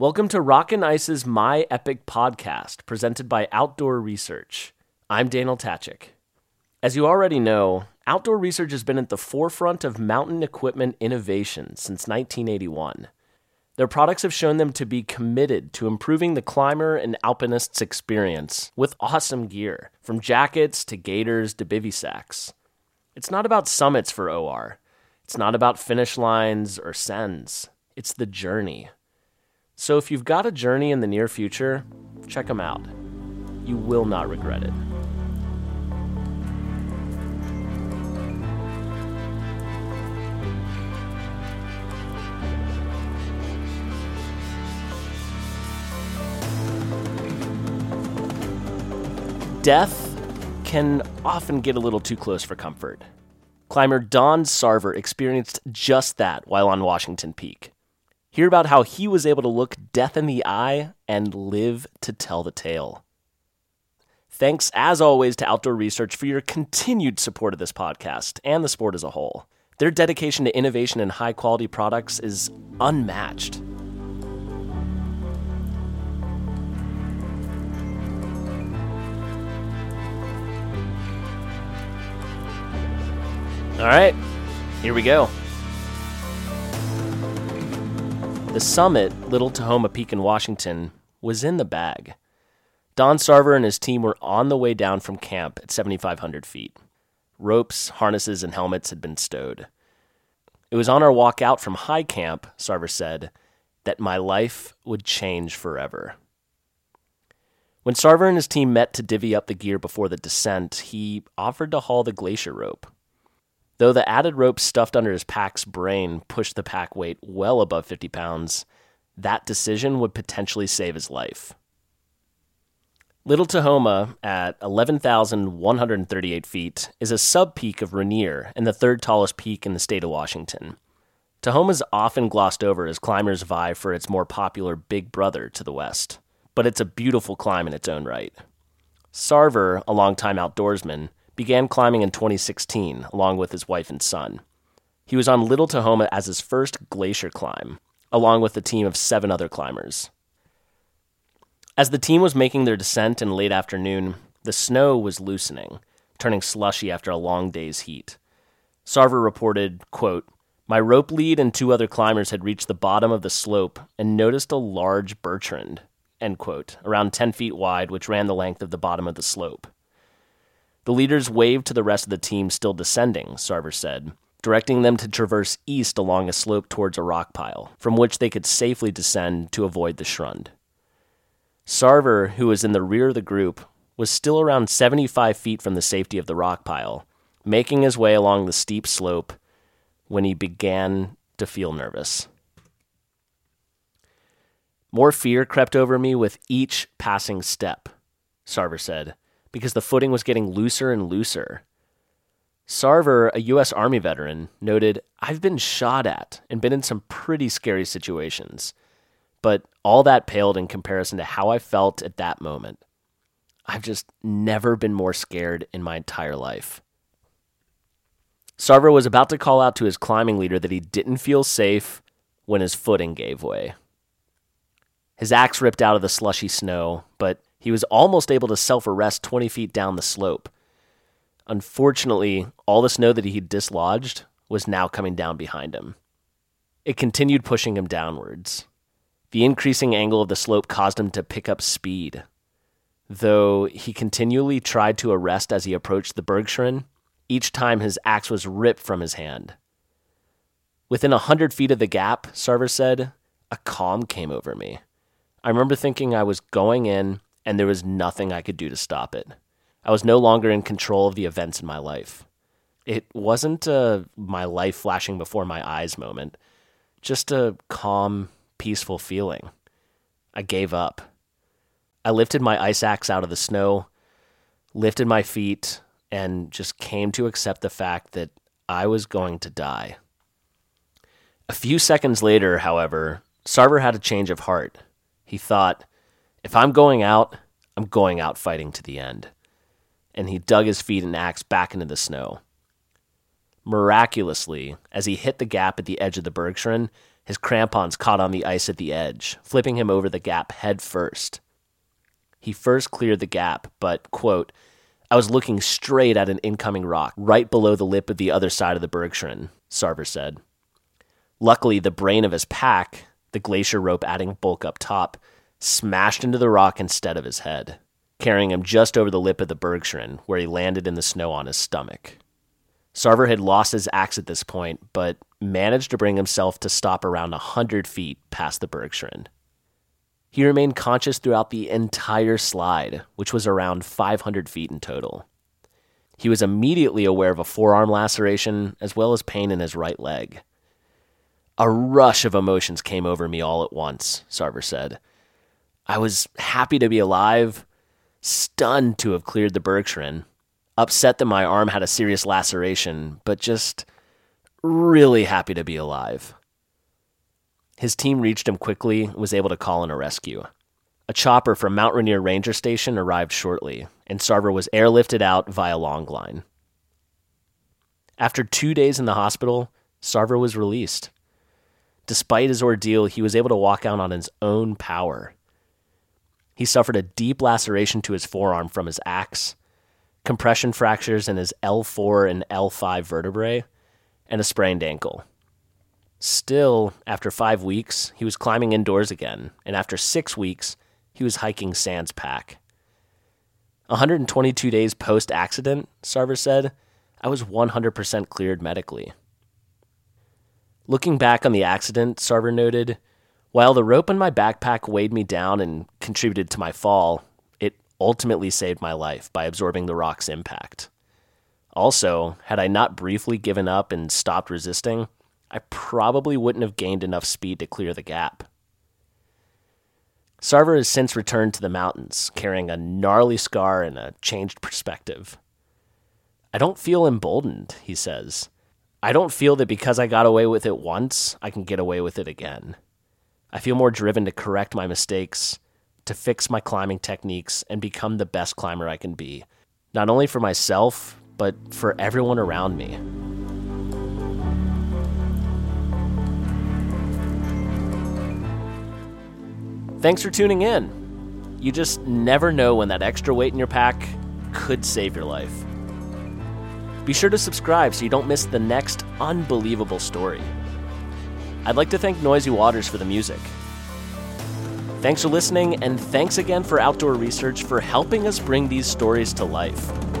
Welcome to Rock and Ice's My Epic podcast, presented by Outdoor Research. I'm Daniel Tachik. As you already know, Outdoor Research has been at the forefront of mountain equipment innovation since 1981. Their products have shown them to be committed to improving the climber and alpinist's experience with awesome gear, from jackets to gaiters to bivy sacks. It's not about summits for OR. It's not about finish lines or sends. It's the journey. So if you've got a journey in the near future, check them out. You will not regret it. Death can often get a little too close for comfort. Climber Don Sarver experienced just that while on Washington Peak. Hear about how he was able to look death in the eye and live to tell the tale. Thanks, as always, to Outdoor Research for your continued support of this podcast and the sport as a whole. Their dedication to innovation and high quality products is unmatched. All right, here we go. The summit, Little Tahoma Peak in Washington, was in the bag. Don Sarver and his team were on the way down from camp at 7,500 feet. Ropes, harnesses, and helmets had been stowed. It was on our walk out from high camp, Sarver said, that my life would change forever. When Sarver and his team met to divvy up the gear before the descent, he offered to haul the glacier rope. Though the added rope stuffed under his pack's brain pushed the pack weight well above 50 pounds, that decision would potentially save his life. Little Tahoma, at 11,138 feet, is a sub peak of Rainier and the third tallest peak in the state of Washington. Tahoma is often glossed over as climbers vie for its more popular big brother to the west, but it's a beautiful climb in its own right. Sarver, a longtime outdoorsman, began climbing in 2016 along with his wife and son. He was on Little Tahoma as his first glacier climb, along with a team of seven other climbers. As the team was making their descent in late afternoon, the snow was loosening, turning slushy after a long day's heat. Sarver reported, quote, My rope lead and two other climbers had reached the bottom of the slope and noticed a large bergschrund, end quote, around 10 feet wide, which ran the length of the bottom of the slope. The leaders waved to the rest of the team still descending, Sarver said, directing them to traverse east along a slope towards a rock pile, from which they could safely descend to avoid the schrund. Sarver, who was in the rear of the group, was still around 75 feet from the safety of the rock pile, making his way along the steep slope when he began to feel nervous. More fear crept over me with each passing step, Sarver said because the footing was getting looser and looser. Sarver, a U.S. Army veteran, noted, I've been shot at and been in some pretty scary situations, but all that paled in comparison to how I felt at that moment. I've just never been more scared in my entire life. Sarver was about to call out to his climbing leader that he didn't feel safe when his footing gave way. His axe ripped out of the slushy snow, but he was almost able to self arrest 20 feet down the slope. Unfortunately, all the snow that he had dislodged was now coming down behind him. It continued pushing him downwards. The increasing angle of the slope caused him to pick up speed. Though he continually tried to arrest as he approached the Bergschrund, each time his axe was ripped from his hand. Within a hundred feet of the gap, Sarver said, a calm came over me. I remember thinking I was going in and there was nothing I could do to stop it. I was no longer in control of the events in my life. It wasn't a my life flashing before my eyes moment, just a calm, peaceful feeling. I gave up. I lifted my ice axe out of the snow, lifted my feet, and just came to accept the fact that I was going to die. A few seconds later, however, Sarver had a change of heart. He thought, if I'm going out, I'm going out fighting to the end. And he dug his feet and axe back into the snow. Miraculously, as he hit the gap at the edge of the Bergschrund, His crampons caught on the ice at the edge, flipping him over the gap head first. He first cleared the gap, but, quote, I was looking straight at an incoming rock right below the lip of the other side of the Bergschrund, Sarver said. Luckily, the brain of his pack, the glacier rope adding bulk up top, smashed into the rock instead of his head, carrying him just over the lip of the Bergschrund, where he landed in the snow on his stomach. Sarver had lost his axe at this point, but managed to bring himself to stop around a hundred feet past the Bergschrund. He remained conscious throughout the entire slide, which was around 500 feet in total. He was immediately aware of a forearm laceration as well as pain in his right leg. A rush of emotions came over me all at once, Sarver said. I was happy to be alive, stunned to have cleared the Bergschrund, upset that my arm had a serious laceration, but just really happy to be alive. His team reached him quickly and was able to call in a rescue. A chopper from Mount Rainier Ranger Station arrived shortly, and Sarver was airlifted out via Longline. After two days in the hospital, Sarver was released. Despite his ordeal, he was able to walk out on his own power. He suffered a deep laceration to his forearm from his axe, compression fractures in his L4 and L5 vertebrae, and a sprained ankle. Still, after five weeks, he was climbing indoors again, and after six weeks, he was hiking Sans Pack. 122 days post accident, Sarver said, I was 100% cleared medically. Looking back on the accident, Sarver noted, while the rope in my backpack weighed me down and contributed to my fall, it ultimately saved my life by absorbing the rock's impact. Also, had I not briefly given up and stopped resisting, I probably wouldn't have gained enough speed to clear the gap. Sarver has since returned to the mountains, carrying a gnarly scar and a changed perspective. I don't feel emboldened, he says. I don't feel that because I got away with it once, I can get away with it again. I feel more driven to correct my mistakes to fix my climbing techniques and become the best climber I can be, not only for myself, but for everyone around me. Thanks for tuning in. You just never know when that extra weight in your pack could save your life. Be sure to subscribe so you don't miss the next unbelievable story. I'd like to thank Noisy Waters for the music. Thanks for listening, and thanks again for Outdoor Research for helping us bring these stories to life.